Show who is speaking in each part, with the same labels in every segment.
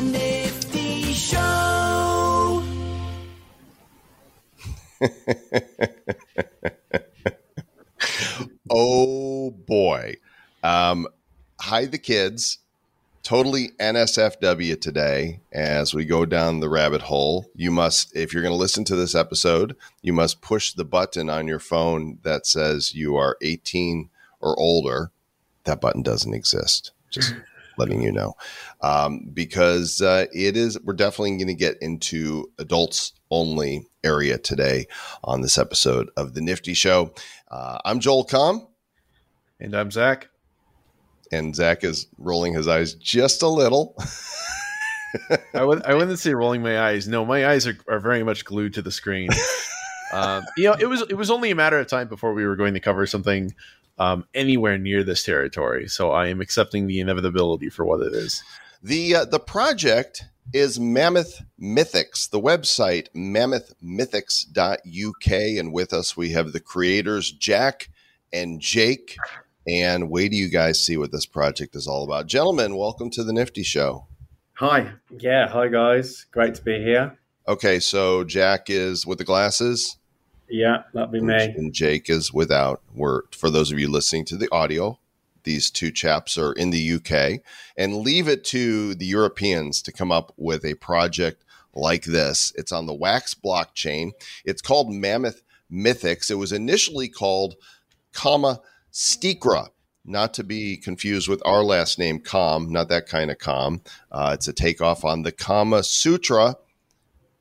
Speaker 1: Nifty Show.
Speaker 2: oh boy. Um, hide the kids. Totally NSFW today as we go down the rabbit hole. You must, if you're going to listen to this episode, you must push the button on your phone that says you are 18 or older. That button doesn't exist. Just letting you know. Um, because uh, it is, we're definitely going to get into adults only area today on this episode of The Nifty Show. Uh, I'm Joel Comm.
Speaker 3: And I'm Zach.
Speaker 2: And Zach is rolling his eyes just a little.
Speaker 3: I, would, I wouldn't say rolling my eyes. No, my eyes are, are very much glued to the screen. um, you know, it was it was only a matter of time before we were going to cover something um, anywhere near this territory. So I am accepting the inevitability for what it is.
Speaker 2: The uh, the project is Mammoth Mythics, the website mammothmythics.uk. And with us, we have the creators, Jack and Jake. And wait do you guys see what this project is all about. Gentlemen, welcome to the Nifty Show.
Speaker 4: Hi. Yeah. Hi, guys. Great to be here.
Speaker 2: Okay. So Jack is with the glasses.
Speaker 4: Yeah, that'd be me.
Speaker 2: And Jake is without. We're, for those of you listening to the audio, these two chaps are in the UK and leave it to the Europeans to come up with a project like this. It's on the Wax blockchain. It's called Mammoth Mythics. It was initially called Kama Stikra, not to be confused with our last name, Comm, not that kind of Comm. Uh, it's a takeoff on the Kama Sutra,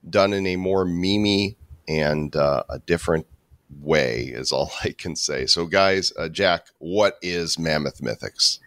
Speaker 2: done in a more memey and uh, a different way is all I can say. So, guys, uh, Jack, what is Mammoth Mythics?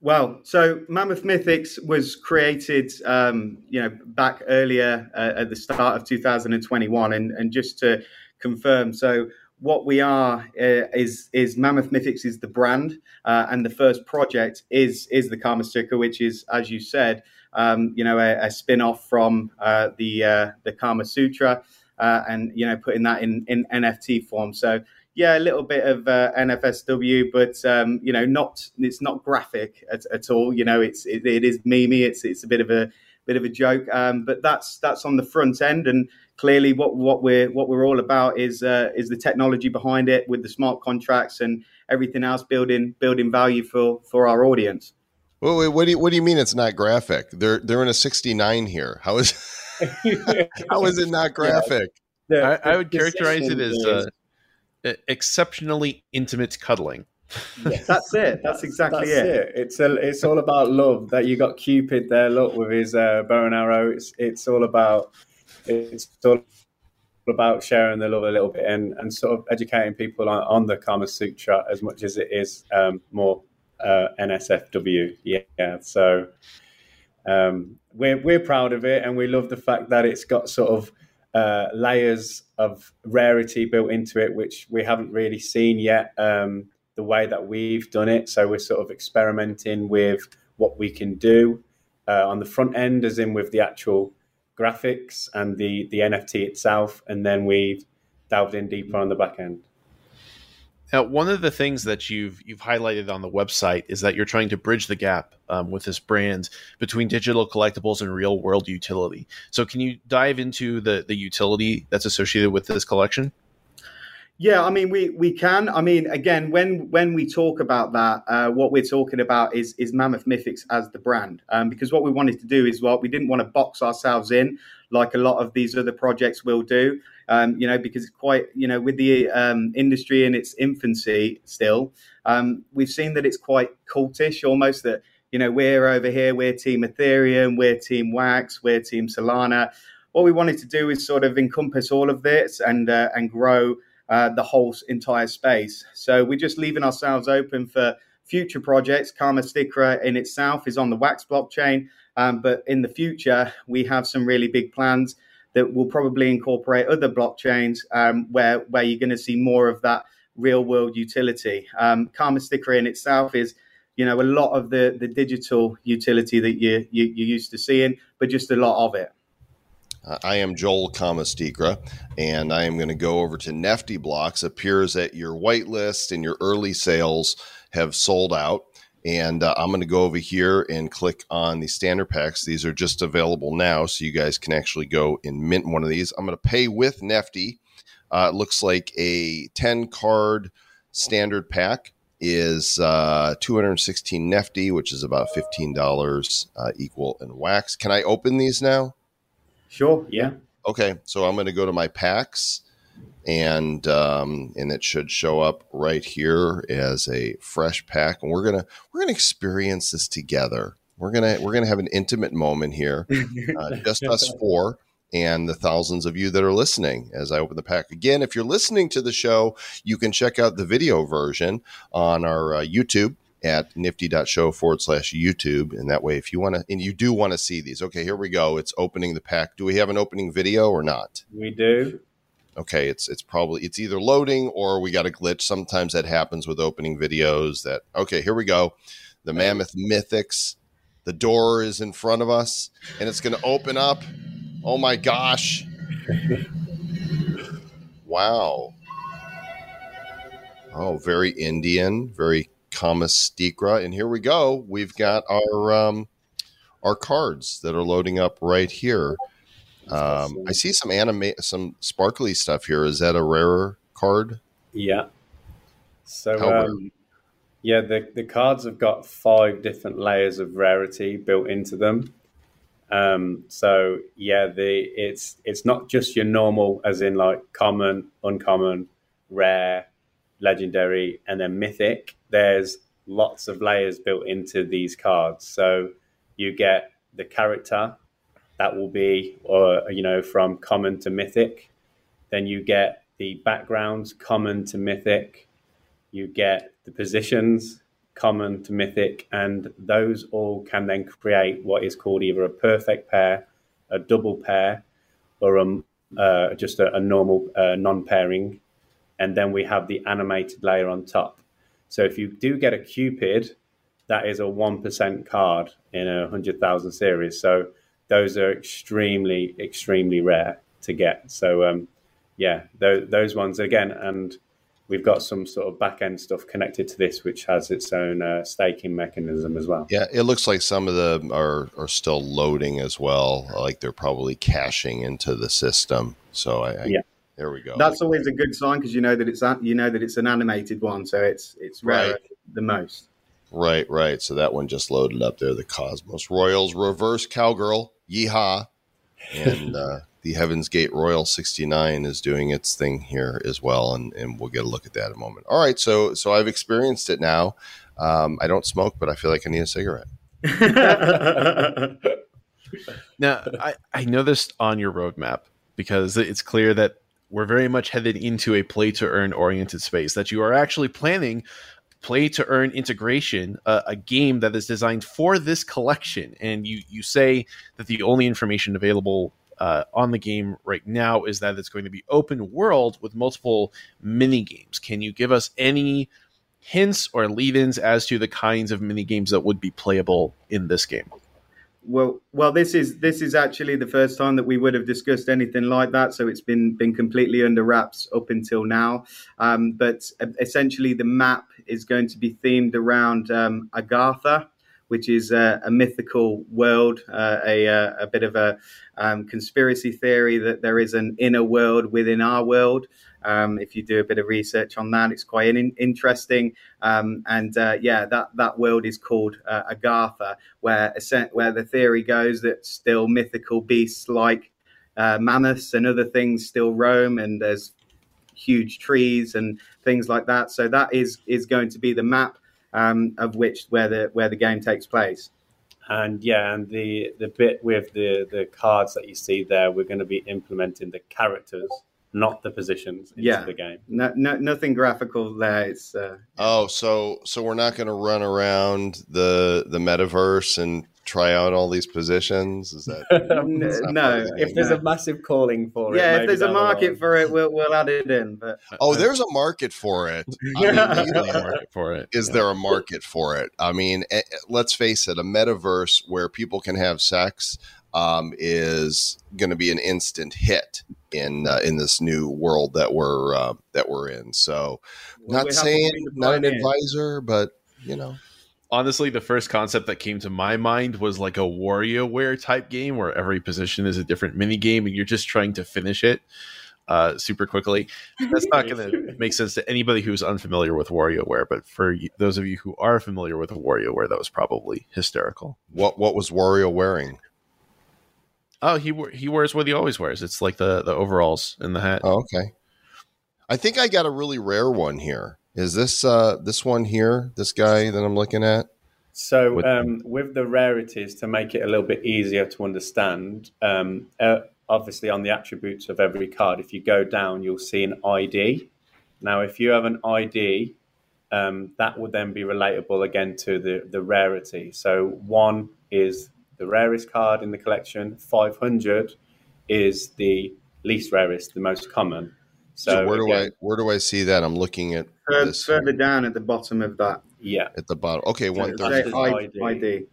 Speaker 4: Well, so Mammoth Mythics was created, um, you know, back earlier uh, at the start of 2021, and, and just to confirm, so what we are uh, is is Mammoth Mythics is the brand, uh, and the first project is is the Kama Sticker, which is, as you said, um, you know, a, a spin off from uh, the uh, the Kama Sutra uh, and you know putting that in in NFT form. So yeah, a little bit of uh, NFSW, but um, you know, not it's not graphic at, at all. You know, it's it, it is memey. It's it's a bit of a bit of a joke, um, but that's that's on the front end, and clearly what what we're what we're all about is uh, is the technology behind it with the smart contracts and everything else building building value for for our audience.
Speaker 2: Well, wait, what do you what do you mean it's not graphic? They're they're in a 69 here. How is How is it not graphic?
Speaker 3: Yeah. I, I, would characterize it as uh, exceptionally intimate cuddling.
Speaker 4: Yes. That's it. That's exactly
Speaker 5: That's
Speaker 4: it.
Speaker 5: it. It's a, it's all about love. That you got Cupid there, look with his uh, bow and arrow. It's it's all about it's all about sharing the love a little bit and, and sort of educating people on, on the Kama Sutra as much as it is um, more uh, NSFW. Yeah, so um, we're we're proud of it, and we love the fact that it's got sort of uh, layers of rarity built into it, which we haven't really seen yet. Um, the way that we've done it, so we're sort of experimenting with what we can do uh, on the front end, as in with the actual graphics and the the NFT itself, and then we've delved in deeper on the back end.
Speaker 3: Now, one of the things that you've you've highlighted on the website is that you're trying to bridge the gap um, with this brand between digital collectibles and real world utility. So, can you dive into the the utility that's associated with this collection?
Speaker 4: Yeah, I mean, we we can. I mean, again, when when we talk about that, uh, what we're talking about is is Mammoth Mythics as the brand, um, because what we wanted to do is what well, we didn't want to box ourselves in like a lot of these other projects will do um, you know, because it's quite, you know, with the um, industry in its infancy still, um, we've seen that it's quite cultish almost that, you know, we're over here, we're Team Ethereum, we're Team Wax, we're Team Solana. What we wanted to do is sort of encompass all of this and uh, and grow uh, the whole entire space. So we're just leaving ourselves open for future projects. Karma Stikra in itself is on the Wax blockchain, um, but in the future we have some really big plans that will probably incorporate other blockchains um, where where you're going to see more of that real world utility. Um, Kama Sticker in itself is you know a lot of the the digital utility that you, you you're used to seeing, but just a lot of it.
Speaker 2: I am Joel Camastikra, and I am going to go over to Nefty Blocks. Appears that your whitelist and your early sales have sold out. And uh, I'm going to go over here and click on the standard packs. These are just available now, so you guys can actually go and mint one of these. I'm going to pay with Nefty. Uh, it looks like a 10 card standard pack is uh, 216 Nefty, which is about $15 uh, equal in wax. Can I open these now?
Speaker 4: Sure.
Speaker 5: Yeah.
Speaker 2: Okay, so I'm going to go to my packs, and um, and it should show up right here as a fresh pack, and we're gonna we're gonna experience this together. We're gonna we're gonna have an intimate moment here, uh, just us four and the thousands of you that are listening as I open the pack. Again, if you're listening to the show, you can check out the video version on our uh, YouTube at nifty.show forward slash YouTube. And that way, if you want to, and you do want to see these, okay, here we go. It's opening the pack. Do we have an opening video or not?
Speaker 5: We do.
Speaker 2: Okay, it's it's probably it's either loading or we got a glitch. Sometimes that happens with opening videos. That okay, here we go. The Mammoth Mythics. The door is in front of us, and it's going to open up. Oh my gosh! wow. Oh, very Indian, very Kamastikra. And here we go. We've got our um, our cards that are loading up right here. Um, I see some anime, some sparkly stuff here. Is that a rarer card?
Speaker 5: Yeah. So, um, yeah, the, the cards have got five different layers of rarity built into them. Um, so yeah, the it's it's not just your normal, as in like common, uncommon, rare, legendary, and then mythic. There's lots of layers built into these cards. So you get the character that will be, or you know, from common to mythic. Then you get the backgrounds, common to mythic. You get the positions, common to mythic, and those all can then create what is called either a perfect pair, a double pair, or a, uh, just a, a normal uh, non pairing. And then we have the animated layer on top. So if you do get a Cupid, that is a 1% card in a 100,000 series. So those are extremely, extremely rare to get. So, um, yeah, those, those ones again. And we've got some sort of back end stuff connected to this, which has its own uh, staking mechanism as well.
Speaker 2: Yeah, it looks like some of them are are still loading as well. Like they're probably caching into the system. So I, I
Speaker 5: Yeah.
Speaker 2: There we go.
Speaker 4: That's always a good sign because you know that it's you know that it's an animated one, so it's it's rare
Speaker 2: Right.
Speaker 4: the most.
Speaker 2: right, right. So that one just loaded up there. The Cosmos Royals Reverse Cowgirl, yeehaw, and uh, the Heaven's Gate Royal sixty nine is doing its thing here as well, and and we'll get a look at that in a moment. All right, so so I've experienced it now. Um, I don't smoke, but I feel like I need a cigarette.
Speaker 3: Now, I, I noticed on your roadmap because it's clear that we're very much headed into a play to earn oriented space, that you are actually planning play to earn integration, uh, a game that is designed for this collection. And you, you say that the only information available uh, on the game right now is that it's going to be open world with multiple mini games. Can you give us any hints or lead ins as to the kinds of mini games that would be playable in this game?
Speaker 4: Well, well, this is this is actually the first time that we would have discussed anything like that. So it's been been completely under wraps up until now. Um, but uh, essentially, the map is going to be themed around um, Agartha, which is a, a mythical world, uh, a, a a bit of a um, conspiracy theory that there is an inner world within our world. Um, if you do a bit of research on that, it's quite in, interesting. Um, and uh, yeah, that, that world is called uh, Agartha, where where the theory goes that still mythical beasts like uh, mammoths and other things still roam, and there's huge trees and things like that. So that is is going to be the map um, of which where the where the game takes place.
Speaker 5: And yeah, and the the bit with the the cards that you see there, we're going to be implementing the characters, not the positions into
Speaker 4: Yeah.
Speaker 5: the game.
Speaker 4: No, no, nothing graphical there. It's uh,
Speaker 2: Oh, so so we're not going to run around the the metaverse and try out all these positions? Is that
Speaker 4: n-
Speaker 2: That's not
Speaker 4: no.
Speaker 2: part of the
Speaker 5: if there's a massive calling for it,
Speaker 4: yeah, if there's a market for it, we'll we'll add it in. But
Speaker 2: Oh, there's a market for it. I mean,
Speaker 3: Definitely market for it.
Speaker 2: is
Speaker 3: Yeah.
Speaker 2: there a market for it? I mean, eh, eh, let's face it, a metaverse where people can have sex um, is going to be an instant hit in uh, in this new world that we're uh, that we're in. So,
Speaker 4: we
Speaker 2: not
Speaker 4: have
Speaker 2: saying not an advisor, but you know,
Speaker 3: honestly, the first concept that came to my mind was like a WarioWare type game where every position is a different mini game and you're just trying to finish it uh, super quickly. That's not going to make sense to anybody who's unfamiliar with WarioWare, but for y- those of you who are familiar with WarioWare, that was probably hysterical.
Speaker 2: What what was Wario wearing?
Speaker 3: Oh, he he wears what he always wears. It's like the the overalls and the hat.
Speaker 2: Oh, okay. I think I got a really rare one here. Is this uh this one here? This guy that I'm looking at?
Speaker 5: So
Speaker 3: With-
Speaker 5: um, with the rarities, to make it a little bit easier to understand, um, uh, obviously on the attributes of every card, if you go down, you'll see an ID. Now, if you have an ID, um, that would then be relatable again to the, the rarity. So one is the rarest card in the collection. Five hundred is the least rarest, the most common.
Speaker 2: So,
Speaker 5: So,
Speaker 2: where do I where do I see that? I'm looking at
Speaker 4: Fur-
Speaker 2: this
Speaker 4: further down at the bottom of that,
Speaker 5: Yeah,
Speaker 2: at the bottom. Okay, one
Speaker 5: That's
Speaker 2: thirty.
Speaker 5: the
Speaker 4: say
Speaker 5: ID.
Speaker 4: ID.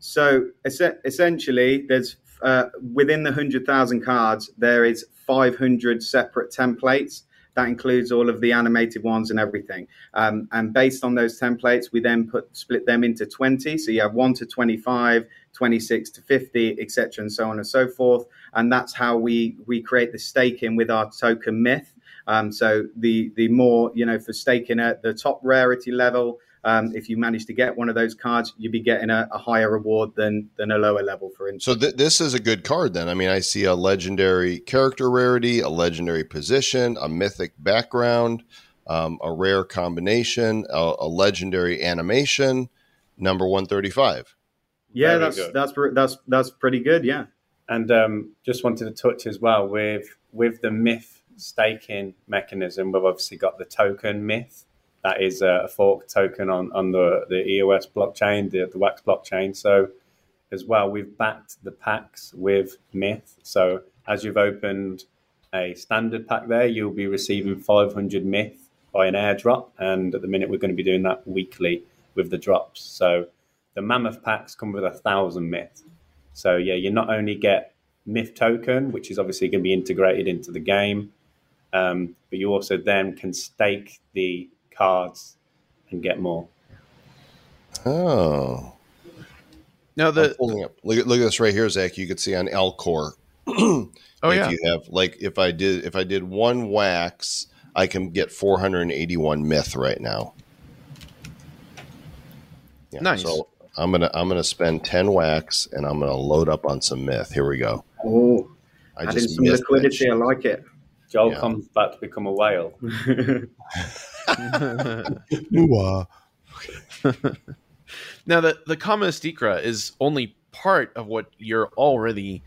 Speaker 4: So es- essentially, there's uh, within the hundred thousand cards, there is 500 separate templates. That includes all of the animated ones and everything. Um, and based on those templates, we then put split them into 20. So you have 1 to 25, 26 to 50, etc., and so on and so forth. And that's how we we create the staking with our token myth. Um, so the the more you know for staking at the top rarity level, um, if you manage to get one of those cards, you'd be getting a, a higher reward than than a lower level, for instance.
Speaker 2: So th- this is a good card then. I mean, I see a legendary character rarity, a legendary position, a mythic background, um, a rare combination, a, a legendary animation, number 135.
Speaker 4: yeah,
Speaker 5: very
Speaker 4: that's
Speaker 5: good.
Speaker 4: that's pre- that's that's pretty good. Yeah.
Speaker 5: And um, just wanted to touch as well with with the myth staking mechanism. We've obviously got the token myth. That is a, fork token on, on the, the EOS blockchain, the, the Wax blockchain. So as well, we've backed the packs with myth. So as you've opened a standard pack there, you'll be receiving 500 myth by an airdrop. And at the minute, we're going to be doing that weekly with the drops. So the mammoth packs come with a thousand myth. So yeah, you not only get Myth token, which is obviously going to be integrated into the game, um, but you also then can stake the cards and get more.
Speaker 2: Oh.
Speaker 3: Now
Speaker 2: I'm
Speaker 3: the
Speaker 2: pulling up. Look at look at this right here, Zach. You could see on Alcor.
Speaker 3: oh
Speaker 2: if
Speaker 3: yeah
Speaker 2: you have like if I did if I did one wax, I can get 481 myth right now. Yeah,
Speaker 3: Nice.
Speaker 2: So I'm gonna I'm gonna spend 10 wax and I'm gonna load up on some myth. Here we go.
Speaker 4: Oh,
Speaker 2: I
Speaker 4: adding some liquidity. I like it.
Speaker 5: Joel
Speaker 2: Yeah.
Speaker 5: comes back to become a whale. Ah.
Speaker 3: now the the Kama is only part of what you're already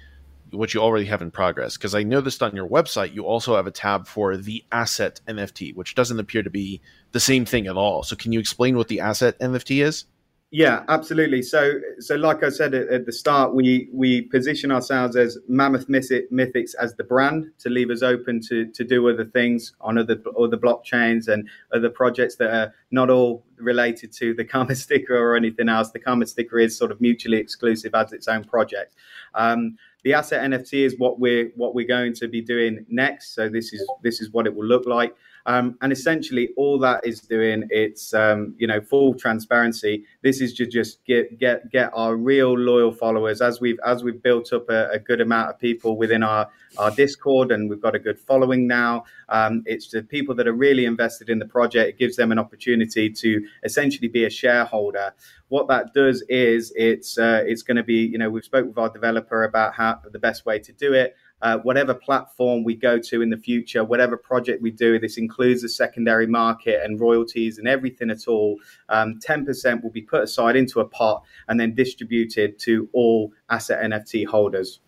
Speaker 3: what you already have in progress because I noticed on your website you also have a tab for the asset NFT which doesn't appear to be the same thing at all. So can you explain what the asset NFT is?
Speaker 4: Yeah, absolutely. So, so like I said at, at the start, we we position ourselves as Mammoth Mythics as the brand to leave us open to to do other things on other other blockchains and other projects that are not all related to the Karma sticker or anything else. The Karma sticker is sort of mutually exclusive as its own project. Um, the asset NFT is what we're what we're going to be doing next. So this is this is what it will look like. Um, and essentially, all that is doing it's um, you know full transparency. This is to just get get get our real loyal followers as we've as we've built up a, a good amount of people within our our Discord, and we've got a good following now. Um, it's the people that are really invested in the project. It gives them an opportunity to essentially be a shareholder. What that does is it's uh, it's going to be you know we've spoke with our developer about how the best way to do it. Uh, whatever platform we go to in the future, whatever project we do, this includes the secondary market and royalties and everything at all. Um, 10% will be put aside into a pot and then distributed to all asset NFT holders.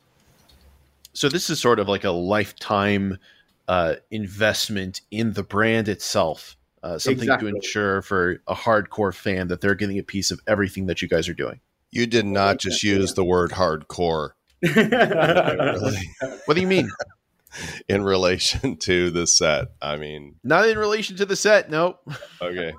Speaker 3: So this is sort of like a lifetime uh, investment in the brand itself. Uh, something
Speaker 4: Exactly.
Speaker 3: to ensure for a hardcore fan that they're getting a piece of everything that you guys are doing.
Speaker 2: You did not just use the word hardcore really,
Speaker 3: What do you mean?
Speaker 2: in relation to the set. I mean,
Speaker 3: Not in relation to the set. Nope.
Speaker 2: okay.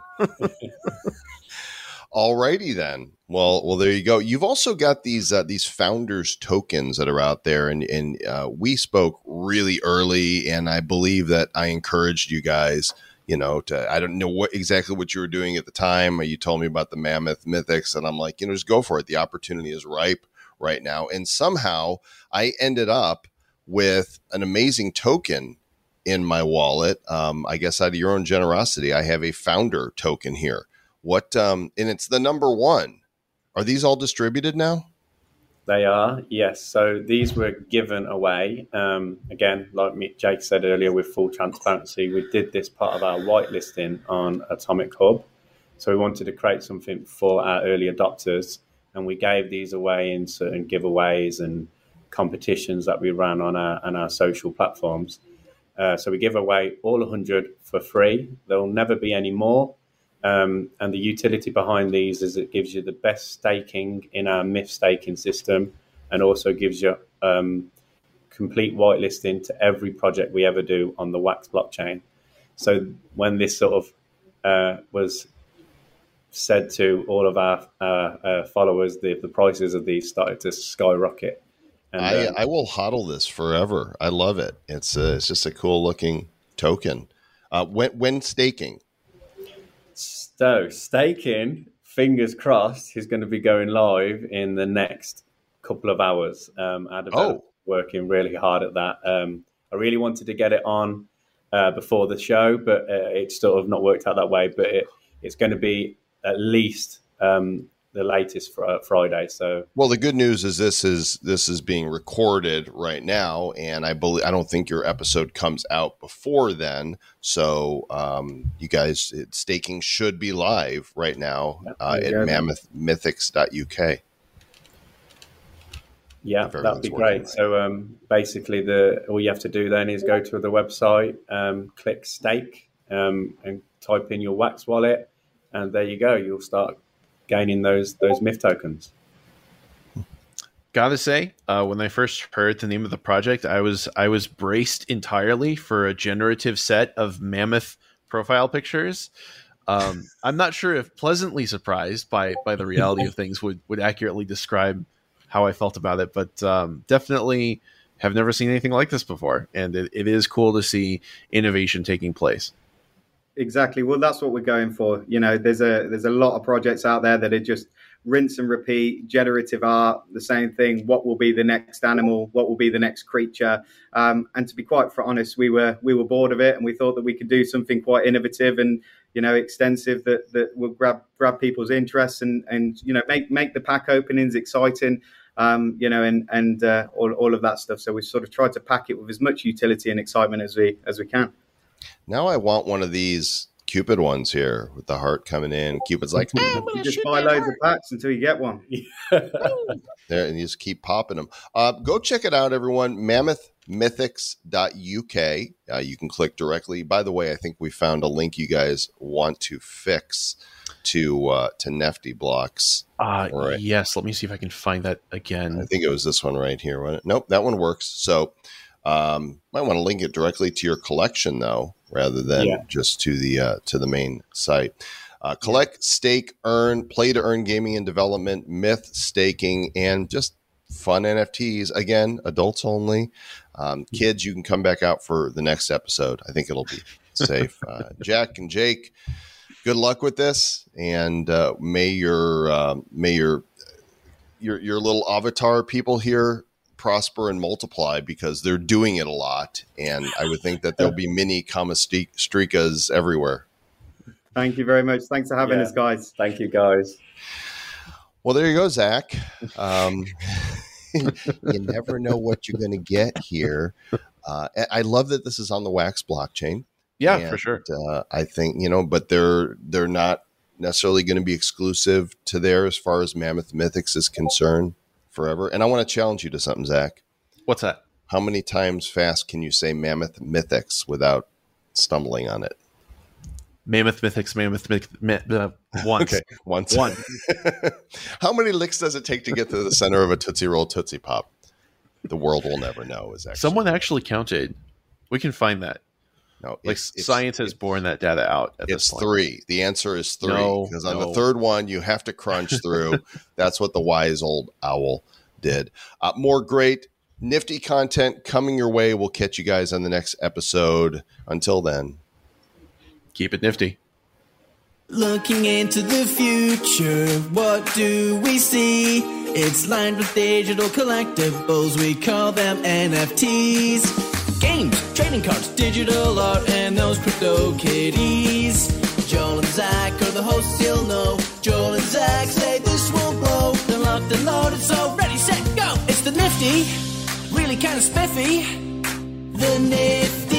Speaker 2: Alrighty then. Well, well, there you go. You've also got these uh, these founders tokens that are out there, and and uh, we spoke really early, and I believe that I encouraged you guys, you know, to I don't know what exactly what you were doing at the time. You told me about the Mammoth Mythics, and I'm like, you know, just go for it. The opportunity is ripe right now, and somehow I ended up with an amazing token in my wallet. Um, I guess out of your own generosity, I have a founder token here. What? Um, and it's the number one. Are these all distributed now?
Speaker 5: They are, yes. So these were given away. Um, again, like Jake said earlier, with full transparency, we did this part of our whitelisting on Atomic Hub. So we wanted to create something for our early adopters, and we gave these away in certain giveaways and competitions that we ran on our on our social platforms. Uh, so we give away all 100 for free. There will never be any more. Um, and the utility behind these is it gives you the best staking in our myth staking system and also gives you um, complete whitelisting to every project we ever do on the Wax blockchain. So when this sort of uh, was said to all of our uh, uh, followers, the, the prices of these started to skyrocket.
Speaker 2: And, I, uh, I will hodl this forever. I love it. It's a, it's just a cool looking token. Uh, when when staking,
Speaker 5: so staking, fingers crossed, is going to be going live in the next couple of hours. Um,
Speaker 2: oh.
Speaker 5: working really hard at that. Um, I really wanted to get it on uh, before the show, but uh, it's sort of not worked out that way. But it, it's going to be at least um, the latest fr- Friday. So,
Speaker 2: well, the good news is this is this is being recorded right now, and I believe I don't think your episode comes out before then. So, um, you guys, it, staking should be live right now uh, at mammothmythics.uk.
Speaker 5: Yeah, that'd be great. Right. So um, basically, the all you have to do then is go to the website, um, click stake, um, and type in your Wax wallet, and there you go. You'll start gaining those those myth tokens.
Speaker 3: Gotta say, uh, when I first heard the name of the project, I was I was braced entirely for a generative set of mammoth profile pictures. Um, I'm not sure if pleasantly surprised by by the reality of things would would accurately describe how I felt about it, but um, definitely have never seen anything like this before, and it, it is cool to see innovation taking place
Speaker 4: exactly. Well, that's what we're going for. You know, there's a there's a lot of projects out there that are just rinse and repeat, generative art, the same thing. What will be the next animal? What will be the next creature? Um, and to be quite honest, we were we were bored of it, and we thought that we could do something quite innovative and you know extensive that that will grab grab people's interest and and you know make make the pack openings exciting. Um, you know, and and uh, all, all of that stuff. So we sort of tried to pack it with as much utility and excitement as we as we can.
Speaker 2: Now I want one of these Cupid ones here with the heart coming in. Cupid's like,
Speaker 4: you just buy loads heart. of packs until you get one.
Speaker 2: there, and you just keep popping them. Uh, go check it out, everyone. Mammothmythics.uk. Uh, you can click directly. By the way, I think we found a link you guys want to fix to uh, to Nefty blocks.
Speaker 3: Uh, right. Yes, let me see if I can find that again.
Speaker 2: I think it was this one right here. Nope, that one works. So um, might want to link it directly to your collection though, rather than yeah. just to the uh, to the main site. Uh, collect, stake, earn, play to earn gaming and development, myth staking, and just fun NFTs. Again, adults only. Um, hmm. kids, you can come back out for the next episode. I think it'll be safe. Uh, Jack and Jake, good luck with this, and uh, may your uh, may your your your little avatar people here prosper and multiply because they're doing it a lot. And I would think that there'll be mini Kamastrikas everywhere.
Speaker 4: Thank you very much. Thanks for having yeah. us, guys.
Speaker 5: Thank you, guys.
Speaker 2: Well, there you go, Zach. Um, you never know what you're going to get here. Uh, I love that this is on the Wax blockchain.
Speaker 3: Yeah, and, for sure.
Speaker 2: Uh, I think you know, but they're they're not necessarily going to be exclusive to there as far as Mammoth Mythics is concerned forever. And I want to challenge you to something, Zach.
Speaker 3: What's that?
Speaker 2: How many times fast can you say Mammoth Mythics without stumbling on it?
Speaker 3: Mammoth Mythics, Mammoth Mythics, uh, once.
Speaker 2: okay, once.
Speaker 3: One.
Speaker 2: How many licks does it take to get to the center of a Tootsie Roll Tootsie Pop? The world will never know. Is actually
Speaker 3: someone actually counted? We can find that.
Speaker 2: No,
Speaker 3: like it's, science has borne that data out.
Speaker 2: it's three. The answer is three because no, on no. the third one you have to crunch through. That's what the wise old owl did. Uh, more great nifty content coming your way. We'll catch you guys on the next episode. Until then,
Speaker 3: Keep it nifty.
Speaker 1: Looking into the future, what do we see? It's lined with digital collectibles, we call them NFTs. Games, trading cards, digital art, and those crypto kitties. Joel and Zach are the hosts, you'll know. Joel and Zach say this will blow. They're locked and loaded, so ready, set, go! It's the nifty, really kind of spiffy. The nifty.